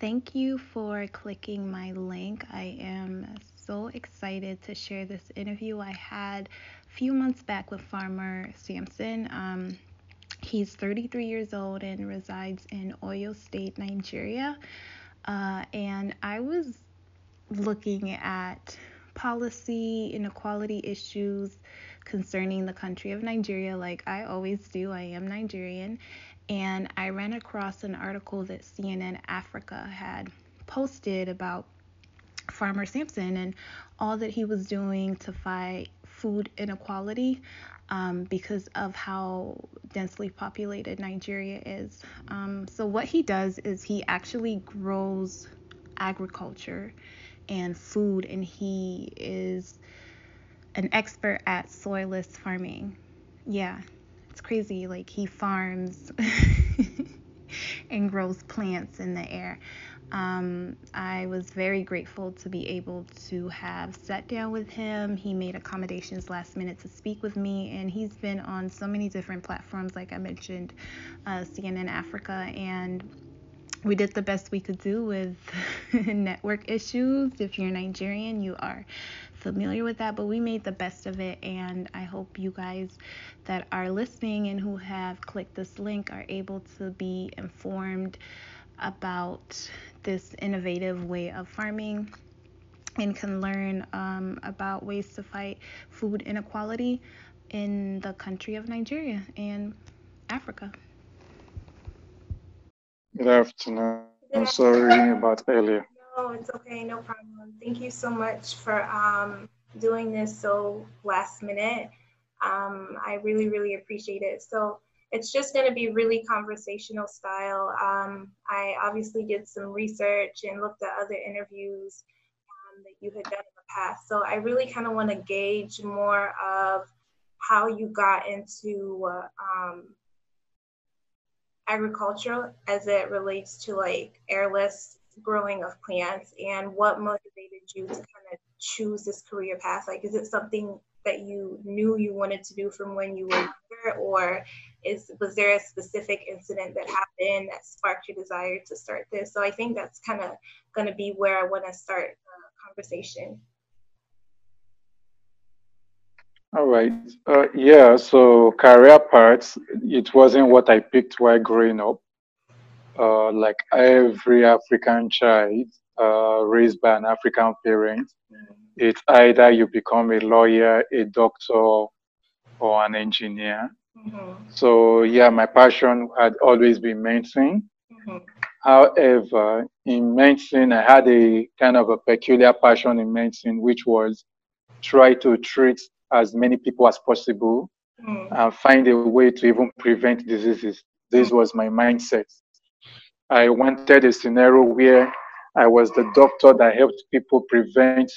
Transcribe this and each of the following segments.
Thank you for clicking my link. I am so excited to share this interview I had a few months back with Farmer Samson. Um, he's 33 years old and resides in Oyo State, Nigeria. Uh, and I was looking at policy, inequality issues concerning the country of Nigeria, like I always do. I am Nigerian and I ran across an article that CNN Africa had posted about Farmer Samson and all that he was doing to fight food inequality um, because of how densely populated Nigeria is. Um, so, what he does is he actually grows agriculture and food, and he is an expert at soilless farming. Yeah, it's crazy. Like he farms and grows plants in the air. Um, I was very grateful to be able to have sat down with him. He made accommodations last minute to speak with me, and he's been on so many different platforms, like I mentioned, uh, CNN Africa, and we did the best we could do with network issues. If you're Nigerian, you are familiar with that, but we made the best of it. And I hope you guys that are listening and who have clicked this link are able to be informed about this innovative way of farming and can learn um, about ways to fight food inequality in the country of Nigeria and Africa. Good afternoon. I'm sorry about earlier. No, it's okay, no problem. Thank you so much for um, doing this so last minute. Um, I really, really appreciate it. So it's just going to be really conversational style. Um, I obviously did some research and looked at other interviews um, that you had done in the past. So I really kind of want to gauge more of how you got into uh, um, agriculture as it relates to like airless growing of plants and what motivated you to kind of choose this career path? Like, is it something that you knew you wanted to do from when you were younger, or is was there a specific incident that happened that sparked your desire to start this? So I think that's kind of going to be where I want to start the conversation. All right. Uh, yeah. So career paths, it wasn't what I picked while growing up uh, like every African child uh, raised by an African parent, it's either you become a lawyer, a doctor, or an engineer. Mm-hmm. So yeah, my passion had always been medicine. Mm-hmm. However, in medicine, I had a kind of a peculiar passion in medicine, which was try to treat as many people as possible mm-hmm. and find a way to even prevent diseases. This was my mindset. I wanted a scenario where I was the doctor that helped people prevent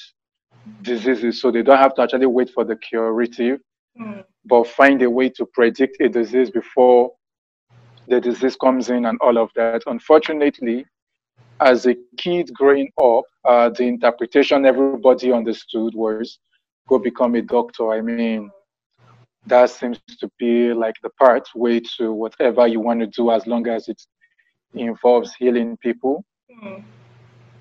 diseases so they don't have to actually wait for the curative, mm. but find a way to predict a disease before the disease comes in and all of that. Unfortunately, as a kid growing up, uh, the interpretation everybody understood was go become a doctor. I mean, that seems to be like the part way to whatever you want to do as long as it's involves healing people. Mm.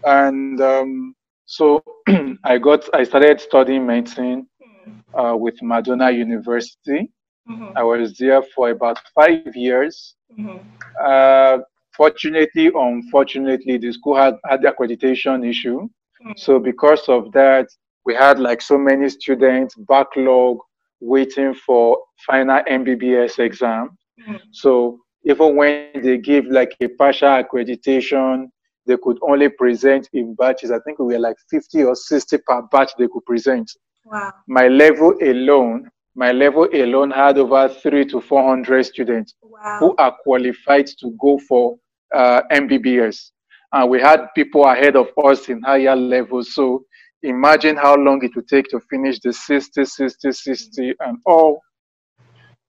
And um, so I got, I started studying medicine mm. uh, with Madonna University. Mm-hmm. I was there for about five years. Mm-hmm. Uh, fortunately, unfortunately, the school had had the accreditation issue. Mm. So because of that, we had like so many students backlog waiting for final MBBS exam. Mm. So even when they give like a partial accreditation, they could only present in batches. I think we were like 50 or 60 per batch they could present. Wow. My level alone, my level alone had over three to 400 students wow. who are qualified to go for uh, MBBS. And we had people ahead of us in higher levels. So imagine how long it would take to finish the 60, 60, 60, and all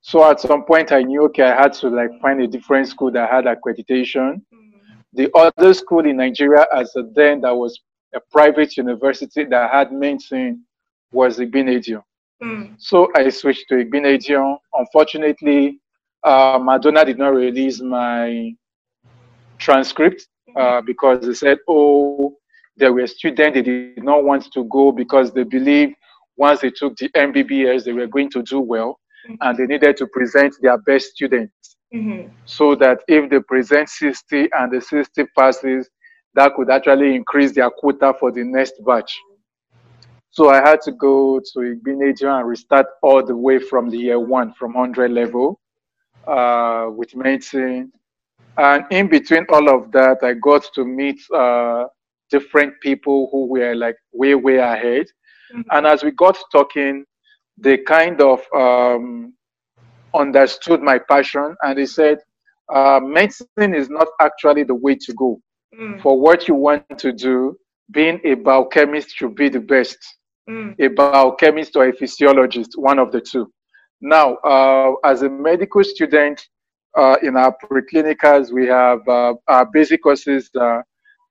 so at some point, I knew okay, I had to like find a different school that had accreditation. Mm. The other school in Nigeria, as a then, that was a private university that had medicine was Igbinedion. Mm. So I switched to Igbinedion. Unfortunately, uh, Madonna did not release my transcript uh, because they said, oh, there were students they did not want to go because they believed once they took the MBBS, they were going to do well mm-hmm. and they needed to present their best students. Mm-hmm. So that if they present 60 and the 60 passes, that could actually increase their quota for the next batch. So I had to go to Igbinedion and restart all the way from the year one, from 100 level, uh, with medicine. And in between all of that, I got to meet uh, different people who were like way, way ahead. Mm-hmm. And as we got talking, they kind of um, understood my passion and they said, uh, medicine is not actually the way to go. Mm. For what you want to do, being a biochemist should be the best mm. a biochemist or a physiologist, one of the two. Now, uh, as a medical student uh, in our preclinicals, we have uh, our basic courses uh,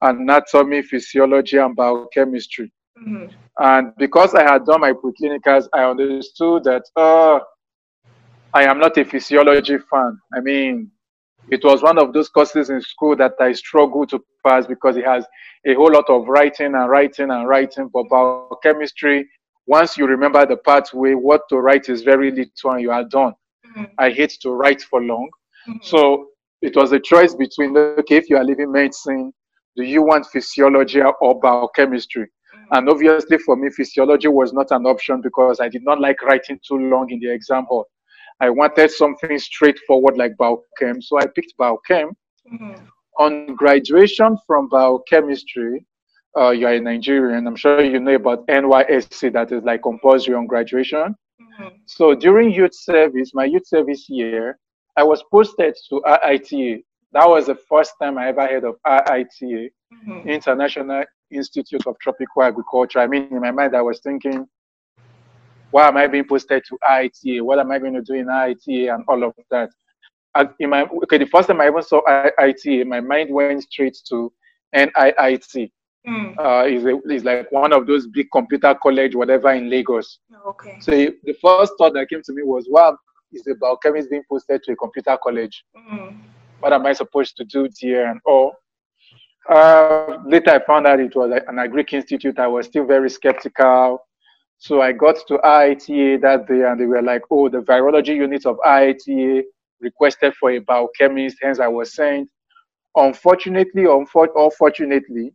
anatomy, physiology, and biochemistry. Mm-hmm. And because I had done my preclinicals, I understood that uh, I am not a physiology fan. I mean, it was one of those courses in school that I struggled to pass because it has a whole lot of writing and writing and writing. But biochemistry, once you remember the pathway, what to write is very little and you are done. Mm-hmm. I hate to write for long. Mm-hmm. So it was a choice between, okay, if you are leaving medicine, do you want physiology or biochemistry? Mm-hmm. And obviously for me, physiology was not an option because I did not like writing too long in the exam hall. I wanted something straightforward like biochem, so I picked biochem. Mm-hmm. On graduation from biochemistry, uh, you are a Nigerian. I'm sure you know about NYSC, that is like compulsory on graduation. Mm-hmm. So during youth service, my youth service year, I was posted to IITA. That was the first time I ever heard of IITA, mm-hmm. International Institute of Tropical Agriculture. I mean, in my mind, I was thinking, why am I being posted to IITA? What am I going to do in IITA and all of that? And in my okay, the first time I even saw IITA, my mind went straight to NIIT. Mm. Uh, is is like one of those big computer college, whatever in Lagos. Okay. So the first thought that came to me was, wow, is the biochemist being posted to a computer college? Mm. What am I supposed to do there and all? Uh, later, I found out it was an agric institute. I was still very skeptical. So I got to IITA that day and they were like, oh, the virology unit of IITA requested for a biochemist, hence I was sent. Unfortunately, unfortunately,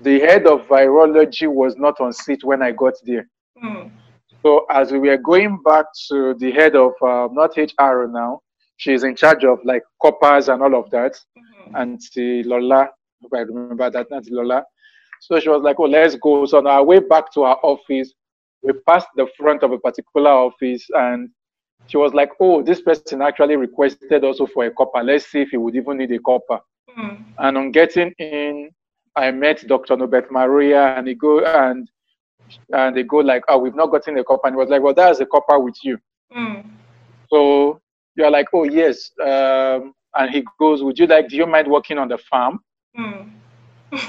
the head of virology was not on seat when I got there. Mm. So as we were going back to the head of uh, not HR now, she's in charge of like corpers and all of that, mm-hmm. and the Lola, if I remember that, not Lola. So she was like, oh, let's go. So on our way back to our office, we passed the front of a particular office and she was like, oh, this person actually requested also for a corper. Let's see if he would even need a corper. Mm. And on getting in, I met Dr. Norbert Maroya and he go and and they go like, oh, we've not gotten a corper. And he was like, well, there's a corper with you. Mm. So you're like, oh, yes. Um, and he goes, would you like, do you mind working on the farm? Mm.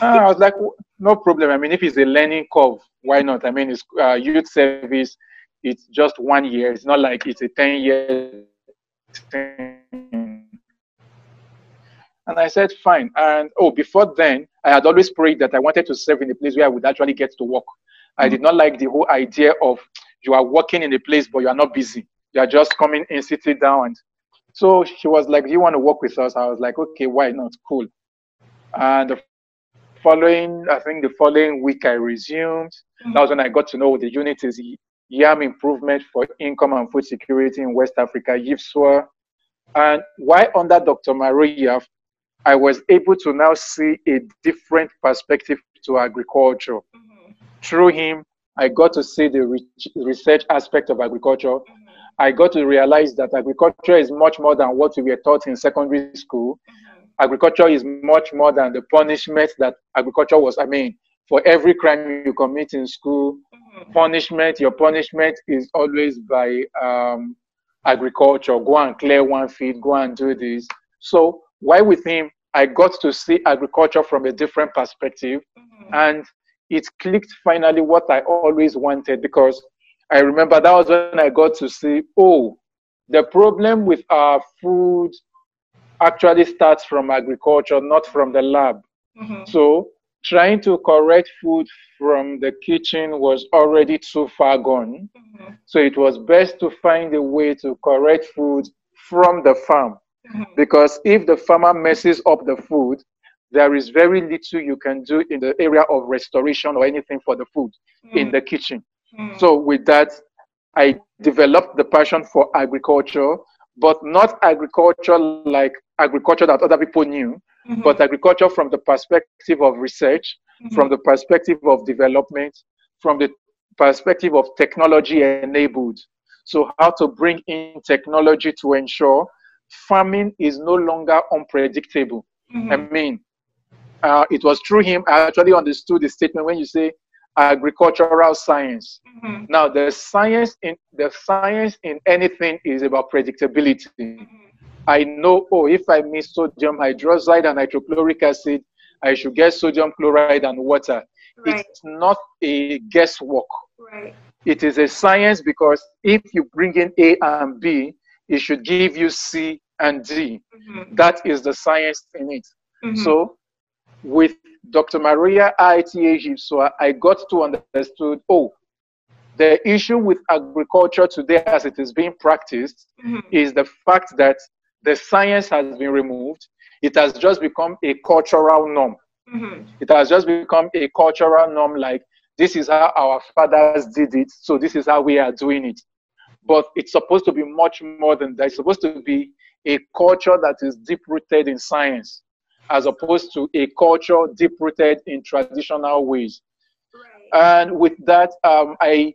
I was like, no problem. I mean, if it's a learning curve, why not? I mean, it's uh, youth service. It's just one year. It's not like it's a ten year thing. And I said, fine. And oh, before then, I had always prayed that I wanted to serve in a place where I would actually get to work. I did not like the whole idea of you are working in a place but you are not busy. You are just coming in, sitting down. And so she was like, Do you want to work with us? I was like, Okay, why not? Cool. And the following, I think the following week I resumed. Mm-hmm. That was when I got to know the unit is Yam Improvement for Income and Food Security in West Africa, YIFSWA. And why under Dr. Maroya, I was able to now see a different perspective to agriculture. Mm-hmm. Through him, I got to see the re- research aspect of agriculture. Mm-hmm. I got to realize that agriculture is much more than what we were taught in secondary school. Mm-hmm agriculture is much more than the punishment that agriculture was. I mean, for every crime you commit in school, mm-hmm. punishment, your punishment is always by um, agriculture. Go and clear one field, go and do this. So, why with him, I got to see agriculture from a different perspective. Mm-hmm. And it clicked finally what I always wanted because I remember that was when I got to see, oh, the problem with our food actually starts from agriculture, not from the lab. Mm-hmm. So trying to correct food from the kitchen was already too far gone. Mm-hmm. So it was best to find a way to correct food from the farm. Mm-hmm. Because if the farmer messes up the food, there is very little you can do in the area of restoration or anything for the food in the kitchen. Mhm. So with that, I developed the passion for agriculture, but not agriculture like agriculture that other people knew, Mhm. but agriculture from the perspective of research, Mhm. from the perspective of development, from the perspective of technology enabled. So how to bring in technology to ensure farming is no longer unpredictable. Mhm. I mean, uh, it was through him I actually understood the statement when you say agricultural science. Mhm. Now, the science in the science in anything is about predictability. Mhm. I know, oh, if I mix sodium hydroxide and hydrochloric acid, I should get sodium chloride and water. Right. It's not a guesswork. Right. It is a science because if you bring in A and B, it should give you C and D. Mhm. That is the science in it. Mhm. So, with Dr. Maroya ITAG, so I- got to understood, oh, the issue with agriculture today as it is being practiced Mhm. is the fact that the science has been removed. It has just become a cultural norm. Mhm. It has just become a cultural norm like this is how our fathers did it, so this is how we are doing it. But it's supposed to be much more than that. It's supposed to be a culture that is deep rooted in science, as opposed to a culture deep rooted in traditional ways. Right. And with that, um, I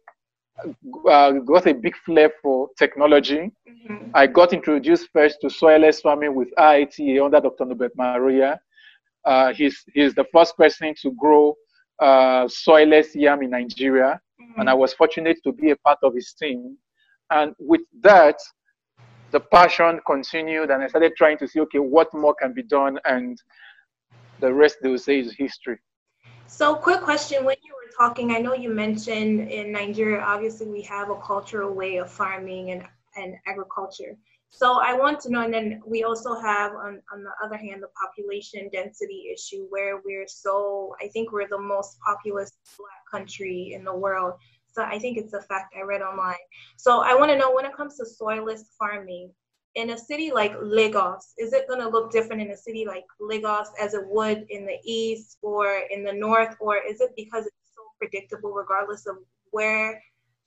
uh, got a big flair for technology. Mhm. I got introduced first to soilless farming with IITA under Dr. Norbert Maroya. Uh, he's, he's the first person to grow uh, soilless yam in Nigeria, and I was fortunate to be a part of his team. And with that, the passion continued, and I started trying to see, okay, what more can be done, and the rest they will say is history. So, quick question: When you were talking, I know you mentioned in Nigeria, obviously we have a cultural way of farming and, and agriculture. So, I want to know, and then we also have, on, on the other hand, the population density issue, where we're so, I think we're the most populous Black country in the world. So, I think it's a fact I read online. So, I want to know when it comes to soilless farming, in a city like Lagos, is it going to look different in a city like Lagos as it would in the east or in the north, or is it because it's so predictable regardless of where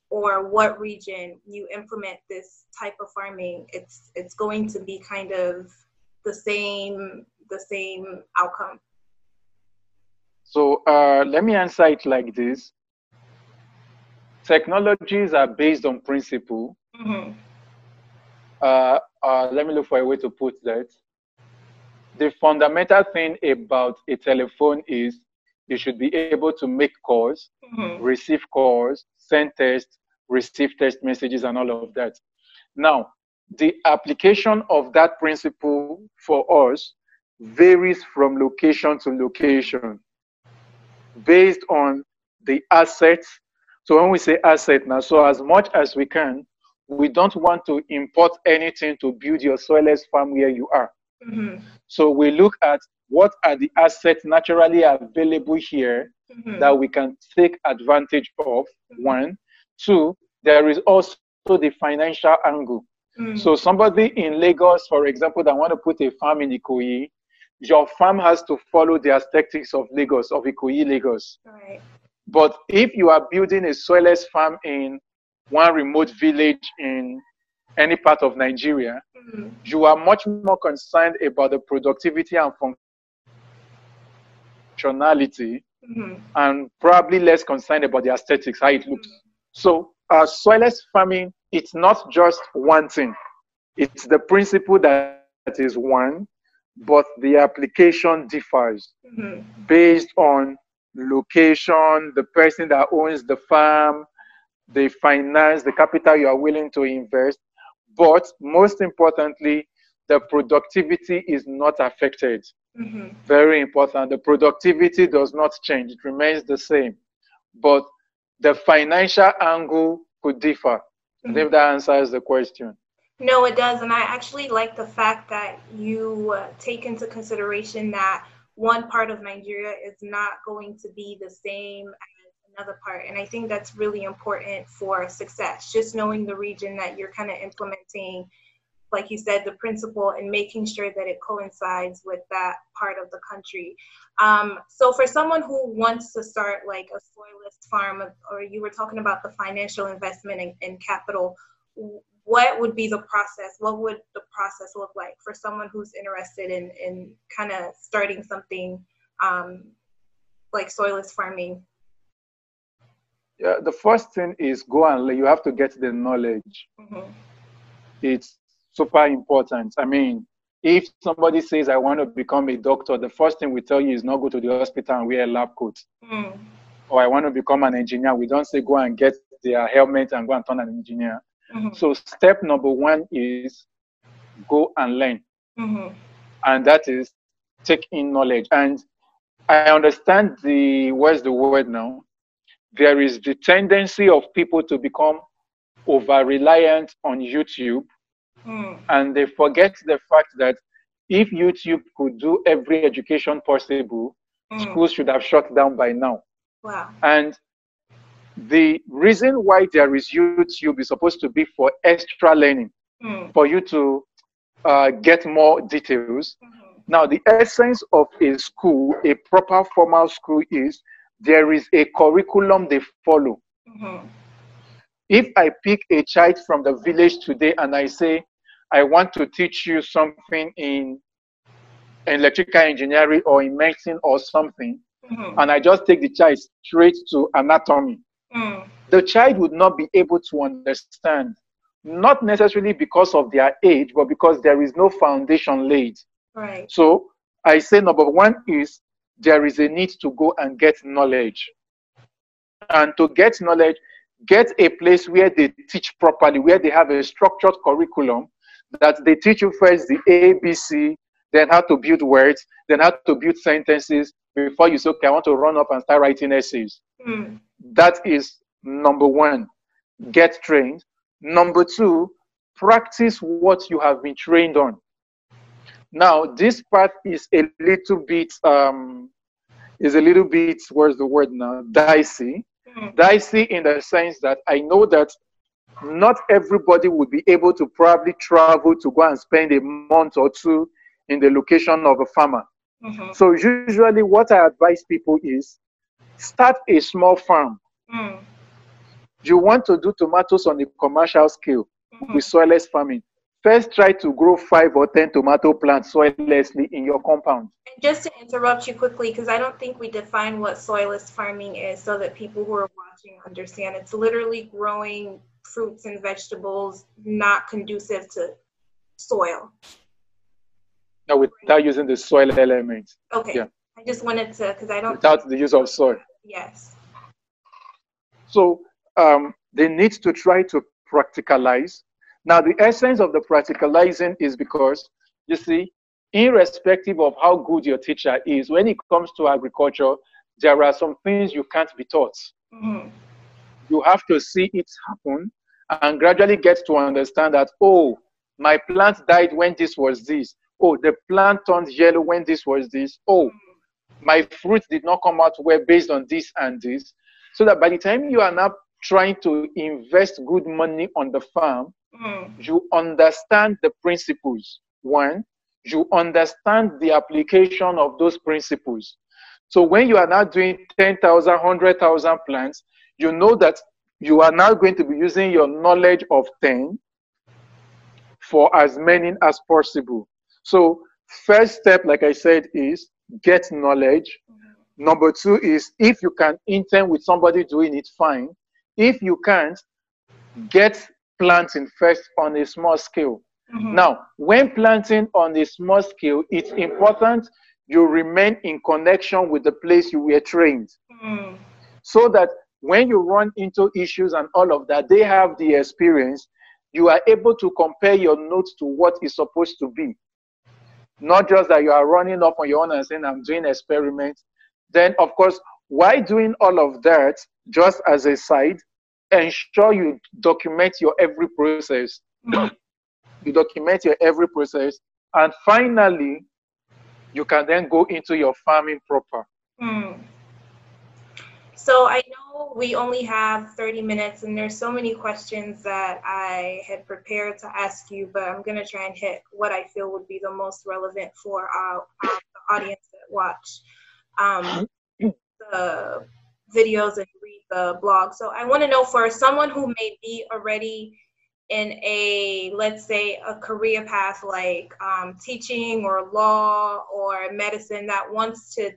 or what region you implement this type of farming? It's it's going to be kind of the same the same outcome. So uh, let me answer it like this. Technologies are based on principle. hmm Uh, uh, let me look for a way to put that. The fundamental thing about a telephone is you should be able to make calls, hmm receive calls, send text, receive text messages, and all of that. Now, the application of that principle for us varies from location to location based on the assets. So when we say asset now, so as much as we can, we don't want to import anything to build your soilless farm where you are. hmm So we look at what are the assets naturally available here hmm that we can take advantage of. One, two, there is also the financial angle. hmm So somebody in Lagos, for example, that want to put a farm in Ikoyi, your farm has to follow the aesthetics of Lagos, of Ikoyi, Lagos. Right. But if you are building a soilless farm in one remote village in any part of Nigeria, hmm you are much more concerned about the productivity and functionality hmm and probably less concerned about the aesthetics, how it looks. So, uh, soilless farming, it's not just one thing. It's the principle that is one, but the application differs hmm based on location, the person that owns the farm, the finance, the capital you are willing to invest. But most importantly, the productivity is not affected. hmm Very important. The productivity does not change, it remains the same. But the financial angle could differ. I think that answers the question. No, it does. And I actually like the fact that you uh, take into consideration that one part of Nigeria is not going to be the same as another part. And I think that's really important for success, just knowing the region that you're kind of implementing, like you said, the principle and making sure that it coincides with that part of the country. Um, so for someone who wants to start like a soilless farm, or you were talking about the financial investment and, and capital, what would be the process? What would the process look like for someone who's interested in, in kind of starting something um, like soilless farming? Yeah, the first thing is go and you have to get the knowledge. Mm-hmm. It's super important. I mean, if somebody says, I want to become a doctor, the first thing we tell you is not go to the hospital and wear a lab coat. Mm. Or I want to become an engineer. We don't say go and get their helmet and go and turn an engineer. Mm-hmm. So step number one is go and learn. Mm-hmm. And that is take in knowledge. And I understand the what's the word now? There is the tendency of people to become over reliant on YouTube. Mm. And they forget the fact that if YouTube could do every education possible, mm. schools should have shut down by now. Wow. And the reason why there is YouTube is supposed to be for extra learning, mm. for you to uh, get more details. Mm-hmm. Now, the essence of a school, a proper formal school, is there is a curriculum they follow. Mm-hmm. If I pick a child from the village today and I say, I want to teach you something in electrical engineering or in medicine or something, mm-hmm. and I just take the child straight to anatomy, Mm. The child would not be able to understand, not necessarily because of their age, but because there is no foundation laid. Right. So I say number one is there is a need to go and get knowledge. And to get knowledge, get a place where they teach properly, where they have a structured curriculum that they teach you first the ABC, then how to build words, then how to build sentences before you say, okay, I want to run up and start writing essays. Mm. That is number one, get trained. Number two, practice what you have been trained on. Now, this part is a little bit, um, is a little bit, where's the word now, dicey. Mm-hmm. Dicey in the sense that I know that not everybody would be able to probably travel to go and spend a month or two in the location of a farmer. Mm-hmm. So usually what I advise people is start a small farm. Mm. You want to do tomatoes on a commercial scale mm-hmm. with soilless farming. First, try to grow five or ten tomato plants soillessly in your compound. And just to interrupt you quickly, because I don't think we define what soilless farming is so that people who are watching understand. It's literally growing fruits and vegetables not conducive to soil. No, without using the soil element. Okay. Yeah. I just wanted to, because I don't. Without the use of soil. Yes. So um, they need to try to practicalize. Now, the essence of the practicalizing is because, you see, irrespective of how good your teacher is, when it comes to agriculture, there are some things you can't be taught. Mm-hmm. You have to see it happen and gradually get to understand that, oh, my plant died when this was this. Oh, the plant turned yellow when this was this. Oh, my fruit did not come out well based on this and this. So that by the time you are now trying to invest good money on the farm, mm. you understand the principles. One, you understand the application of those principles. So when you are now doing 10,000, 100,000 plants, you know that you are now going to be using your knowledge of 10 for as many as possible. So first step, like I said, is get knowledge. Number two is if you can intern with somebody doing it, fine. If you can't, get planting first on a small scale. Mm-hmm. Now, when planting on a small scale, it's important you remain in connection with the place you were trained. Mm-hmm. So that when you run into issues and all of that, they have the experience. You are able to compare your notes to what is supposed to be. Not just that you are running up on your own and saying, I'm doing experiments. Then, of course, why doing all of that, just as a side, ensure you document your every process. you document your every process, and finally, you can then go into your farming proper. Hmm. So I know we only have 30 minutes and there's so many questions that I had prepared to ask you, but I'm going to try and hit what I feel would be the most relevant for our, our audience that watch um, the videos and read the blog. So I want to know for someone who may be already in a let's say a career path like um, teaching or law or medicine that wants to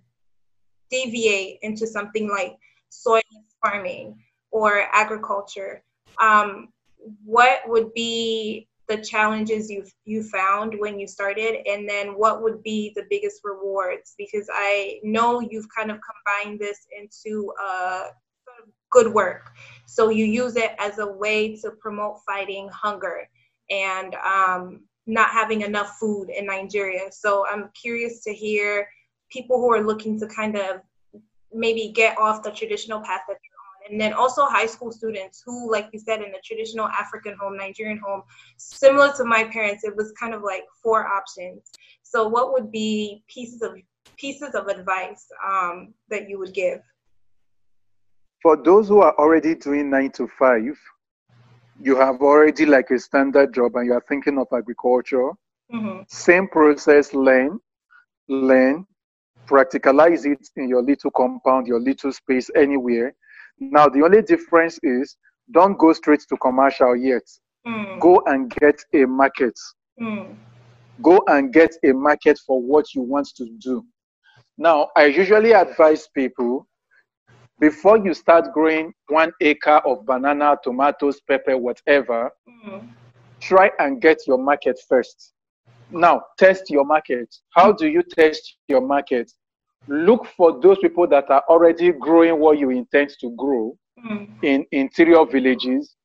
deviate into something like soil farming or agriculture um, what would be the challenges you you found when you started? And then what would be the biggest rewards? Because i know you've kind of combined this into uh, good work. So you use it as a way to promote fighting hunger and um, not having enough food in nigeria. So i'm curious to hear people who are looking to kind of maybe get off the traditional path that and then also high school students who, like you said, in the traditional African home, Nigerian home, similar to my parents, it was kind of like four options. So, what would be pieces of pieces of advice um, that you would give? For those who are already doing nine to five, you have already like a standard job and you are thinking of agriculture. Mm-hmm. Same process, learn, learn, practicalize it in your little compound, your little space, anywhere now, the only difference is don't go straight to commercial yet. Mm. Go and get a market. Mm. Go and get a market for what you want to do. Now, I usually advise people before you start growing one acre of banana, tomatoes, pepper, whatever, mm. try and get your market first. Now, test your market. How do you test your market? Look for those people that are already growing what you intend to grow mm. in interior villages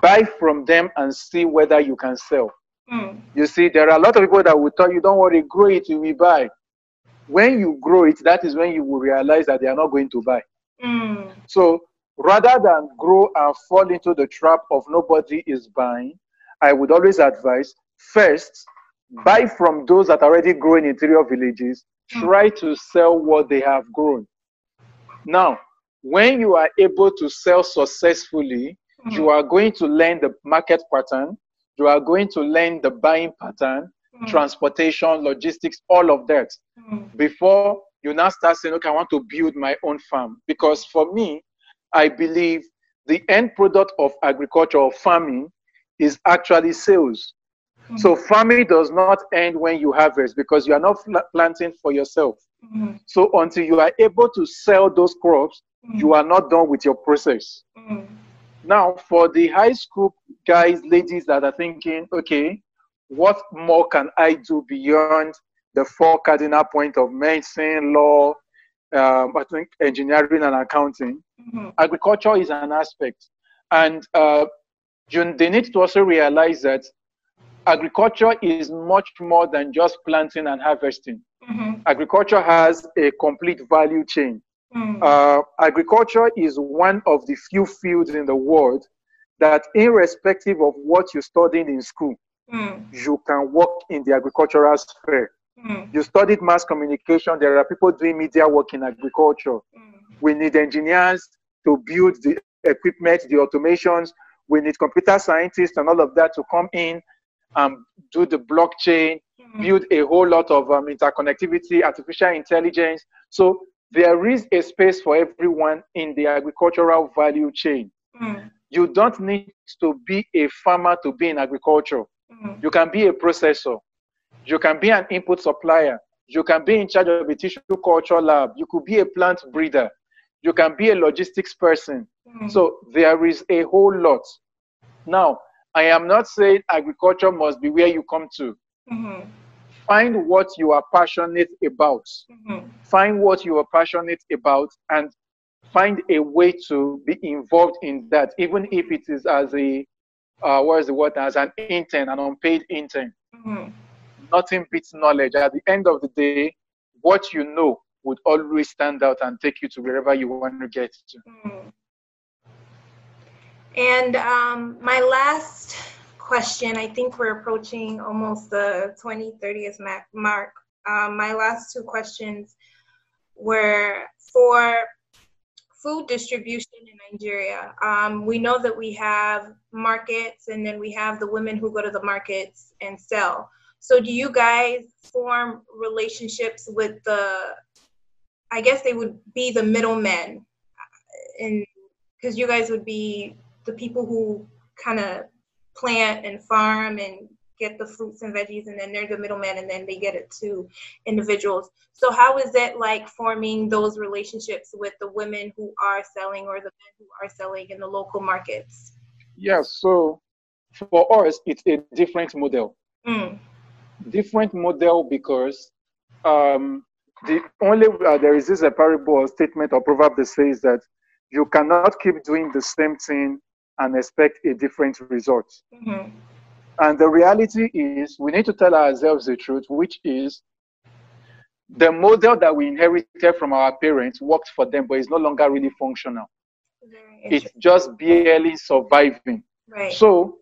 buy from them and see whether you can sell mm. you see there are a lot of people that will tell you don't worry grow it you will buy when you grow it that is when you will realize that they are not going to buy mm. so rather than grow and fall into the trap of nobody is buying i would always advise first buy from those that are already growing interior villages. Try to sell what they have grown. Now, when you are able to sell successfully, mm-hmm. you are going to learn the market pattern, you are going to learn the buying pattern, mm-hmm. transportation, logistics, all of that mm-hmm. before you now start saying, okay, I want to build my own farm. Because for me, I believe the end product of agriculture or farming is actually sales. Mm-hmm. So farming does not end when you harvest because you are not planting for yourself. Mm-hmm. So until you are able to sell those crops, mm-hmm. you are not done with your process. Mm-hmm. Now, for the high school guys, ladies that are thinking, okay, what more can I do beyond the four cardinal points of medicine, law, um, I think engineering and accounting? Mm-hmm. Agriculture is an aspect, and uh, you, they need to also realize that agriculture is much more than just planting and harvesting. Mm-hmm. Agriculture has a complete value chain. Mm. Uh, agriculture is one of the few fields in the world that, irrespective of what you studied in school, mm. you can work in the agricultural sphere. Mm. You studied mass communication, there are people doing media work in agriculture. Mm. We need engineers to build the equipment, the automations. We need computer scientists and all of that to come in um, do the blockchain, mm-hmm. build a whole lot of um, interconnectivity, artificial intelligence. So there is a space for everyone in the agricultural value chain. Mm-hmm. You don't need to be a farmer to be in agriculture. Mm-hmm. You can be a processor. You can be an input supplier. You can be in charge of a tissue culture lab. You could be a plant breeder. You can be a logistics person. Mm-hmm. So there is a whole lot. Now, I am not saying agriculture must be where you come to. Mm-hmm. Find what you are passionate about. Mm-hmm. Find what you are passionate about and find a way to be involved in that, even if it is as a, uh, what is the word, as an intern, an unpaid intern. Mm-hmm. Nothing beats knowledge. At the end of the day, what you know would always stand out and take you to wherever you want to get to. Mm-hmm. And um, my last question. I think we're approaching almost the 20, 30th mark. Um, my last two questions were for food distribution in Nigeria. Um, we know that we have markets and then we have the women who go to the markets and sell. So do you guys form relationships with the, I guess they would be the middlemen because you guys would be the people who kind of plant and farm and get the fruits and veggies and then they're the middleman and then they get it to individuals. So how is it like forming those relationships with the women who are selling or the men who are selling in the local markets? Yeah so for us it's a different model. Mm. different model because um, the only uh, there is this a parable or statement or proverb that says that you cannot keep doing the same thing and expect a different result. Mm-hmm. And the reality is, we need to tell ourselves the truth, which is the model that we inherited from our parents worked for them, but it's no longer really functional. It's just barely surviving. Right. So,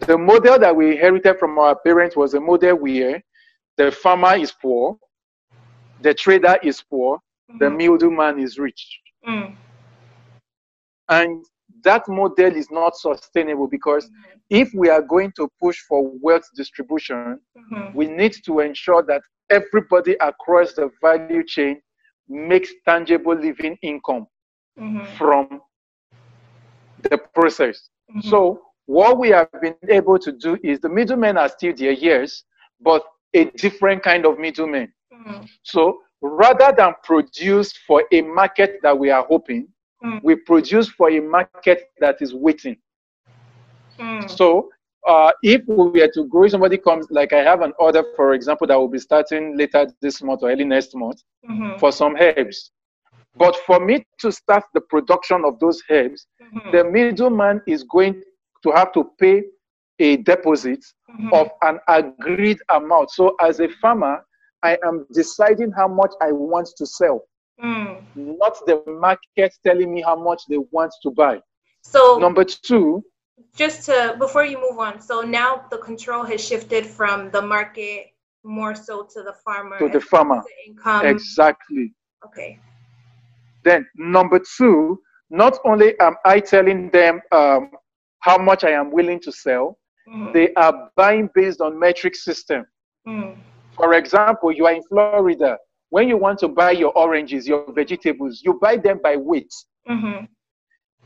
the model that we inherited from our parents was a model where the farmer is poor, the trader is poor, mm-hmm. the middleman is rich. Mm. And that model is not sustainable because mm-hmm. if we are going to push for wealth distribution, mm-hmm. we need to ensure that everybody across the value chain makes tangible living income mm-hmm. from the process. Mm-hmm. So, what we have been able to do is the middlemen are still there, yes, but a different kind of middlemen. Mm-hmm. So, rather than produce for a market that we are hoping, Mm. We produce for a market that is waiting. Mm. So uh, if we were to grow, somebody comes, like I have an order, for example, that will be starting later this month or early next month mm-hmm. for some herbs. But for me to start the production of those herbs, mm-hmm. the middleman is going to have to pay a deposit mm-hmm. of an agreed amount. So as a farmer, I am deciding how much I want to sell. Mm. Not the market telling me how much they want to buy. So number two, just to before you move on, so now the control has shifted from the market more so to the farmer. To the farmer. The income. Exactly. Okay. Then number two, not only am I telling them um, how much I am willing to sell, mm. they are buying based on metric system. Mm. For example, you are in Florida when you want to buy your oranges, your vegetables, you buy them by weight. Mm-hmm.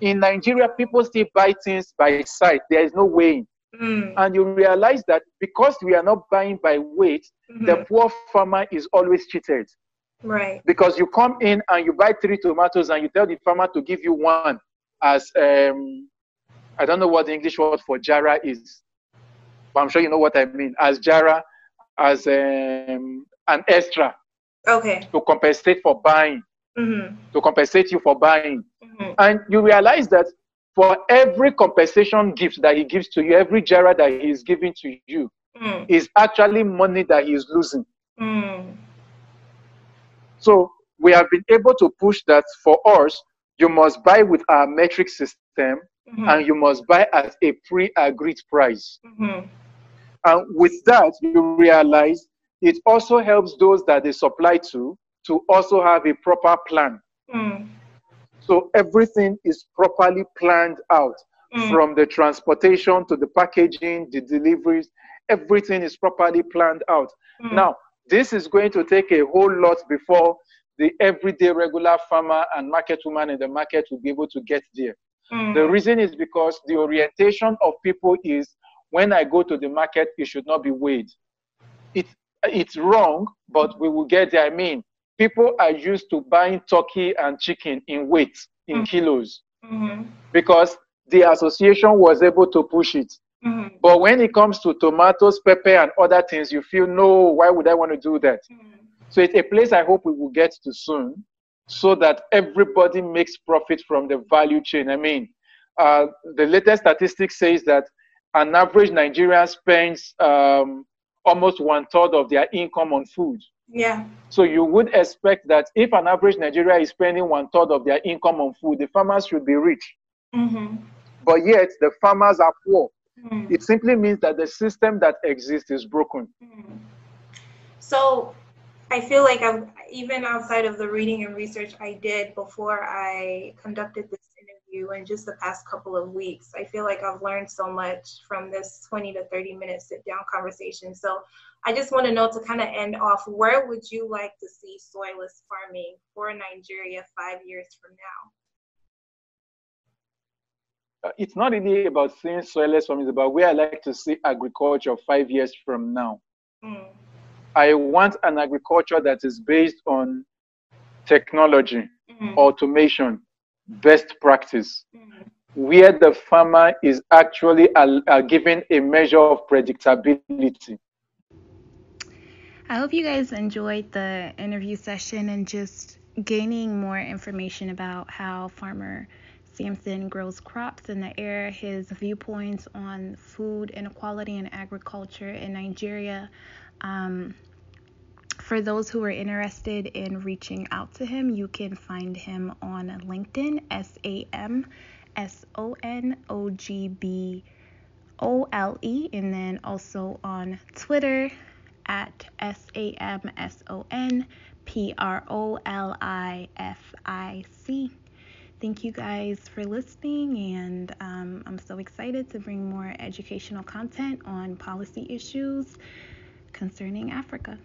In Nigeria, people still buy things by sight. There is no weighing. Mm. And you realize that because we are not buying by weight, mm-hmm. the poor farmer is always cheated. Right. Because you come in and you buy three tomatoes and you tell the farmer to give you one as, um, I don't know what the English word for jara is, but I'm sure you know what I mean, as jara, as um, an extra. Okay. To compensate for buying. Mm-hmm. To compensate you for buying. Mm-hmm. And you realize that for every compensation gift that he gives to you, every jara that he is giving to you, mm. is actually money that he is losing. Mm. So we have been able to push that for us. You must buy with our metric system, mm-hmm. and you must buy at a pre-agreed price. Mm-hmm. And with that, you realize it also helps those that they supply to to also have a proper plan. Mm. So everything is properly planned out mm. from the transportation to the packaging, the deliveries, everything is properly planned out. Mm. Now, this is going to take a whole lot before the everyday regular farmer and market woman in the market will be able to get there. Mm. The reason is because the orientation of people is when I go to the market, it should not be weighed. It, it's wrong, but we will get there. I mean, people are used to buying turkey and chicken in weight, in mm-hmm. kilos, mm-hmm. because the association was able to push it. Mm-hmm. But when it comes to tomatoes, pepper, and other things, you feel, no, why would I want to do that? Mm-hmm. So it's a place I hope we will get to soon so that everybody makes profit from the value chain. I mean, uh, the latest statistics says that an average Nigerian spends um, almost one third of their income on food. Yeah. So you would expect that if an average Nigeria is spending one third of their income on food, the farmers should be rich. Mm-hmm. But yet the farmers are poor. Mm. It simply means that the system that exists is broken. Mm. So I feel like I've even outside of the reading and research I did before I conducted this interview in just the past couple of weeks, I feel like I've learned so much from this 20 to 30 minute sit down conversation. So I just want to know to kind of end off, where would you like to see soilless farming for Nigeria five years from now? Uh, it's not really about seeing soilless farming, it's about where I like to see agriculture five years from now. Mm. I want an agriculture that is based on technology, mm. automation, best practice, mm. where the farmer is actually uh, uh, given a measure of predictability. I hope you guys enjoyed the interview session and just gaining more information about how farmer Samson grows crops in the air, his viewpoints on food inequality and agriculture in Nigeria. Um, for those who are interested in reaching out to him, you can find him on LinkedIn, S A M S O N O G B O L E, and then also on Twitter at S A M S O N P R O L I F I C. Thank you guys for listening, and um, I'm so excited to bring more educational content on policy issues concerning Africa.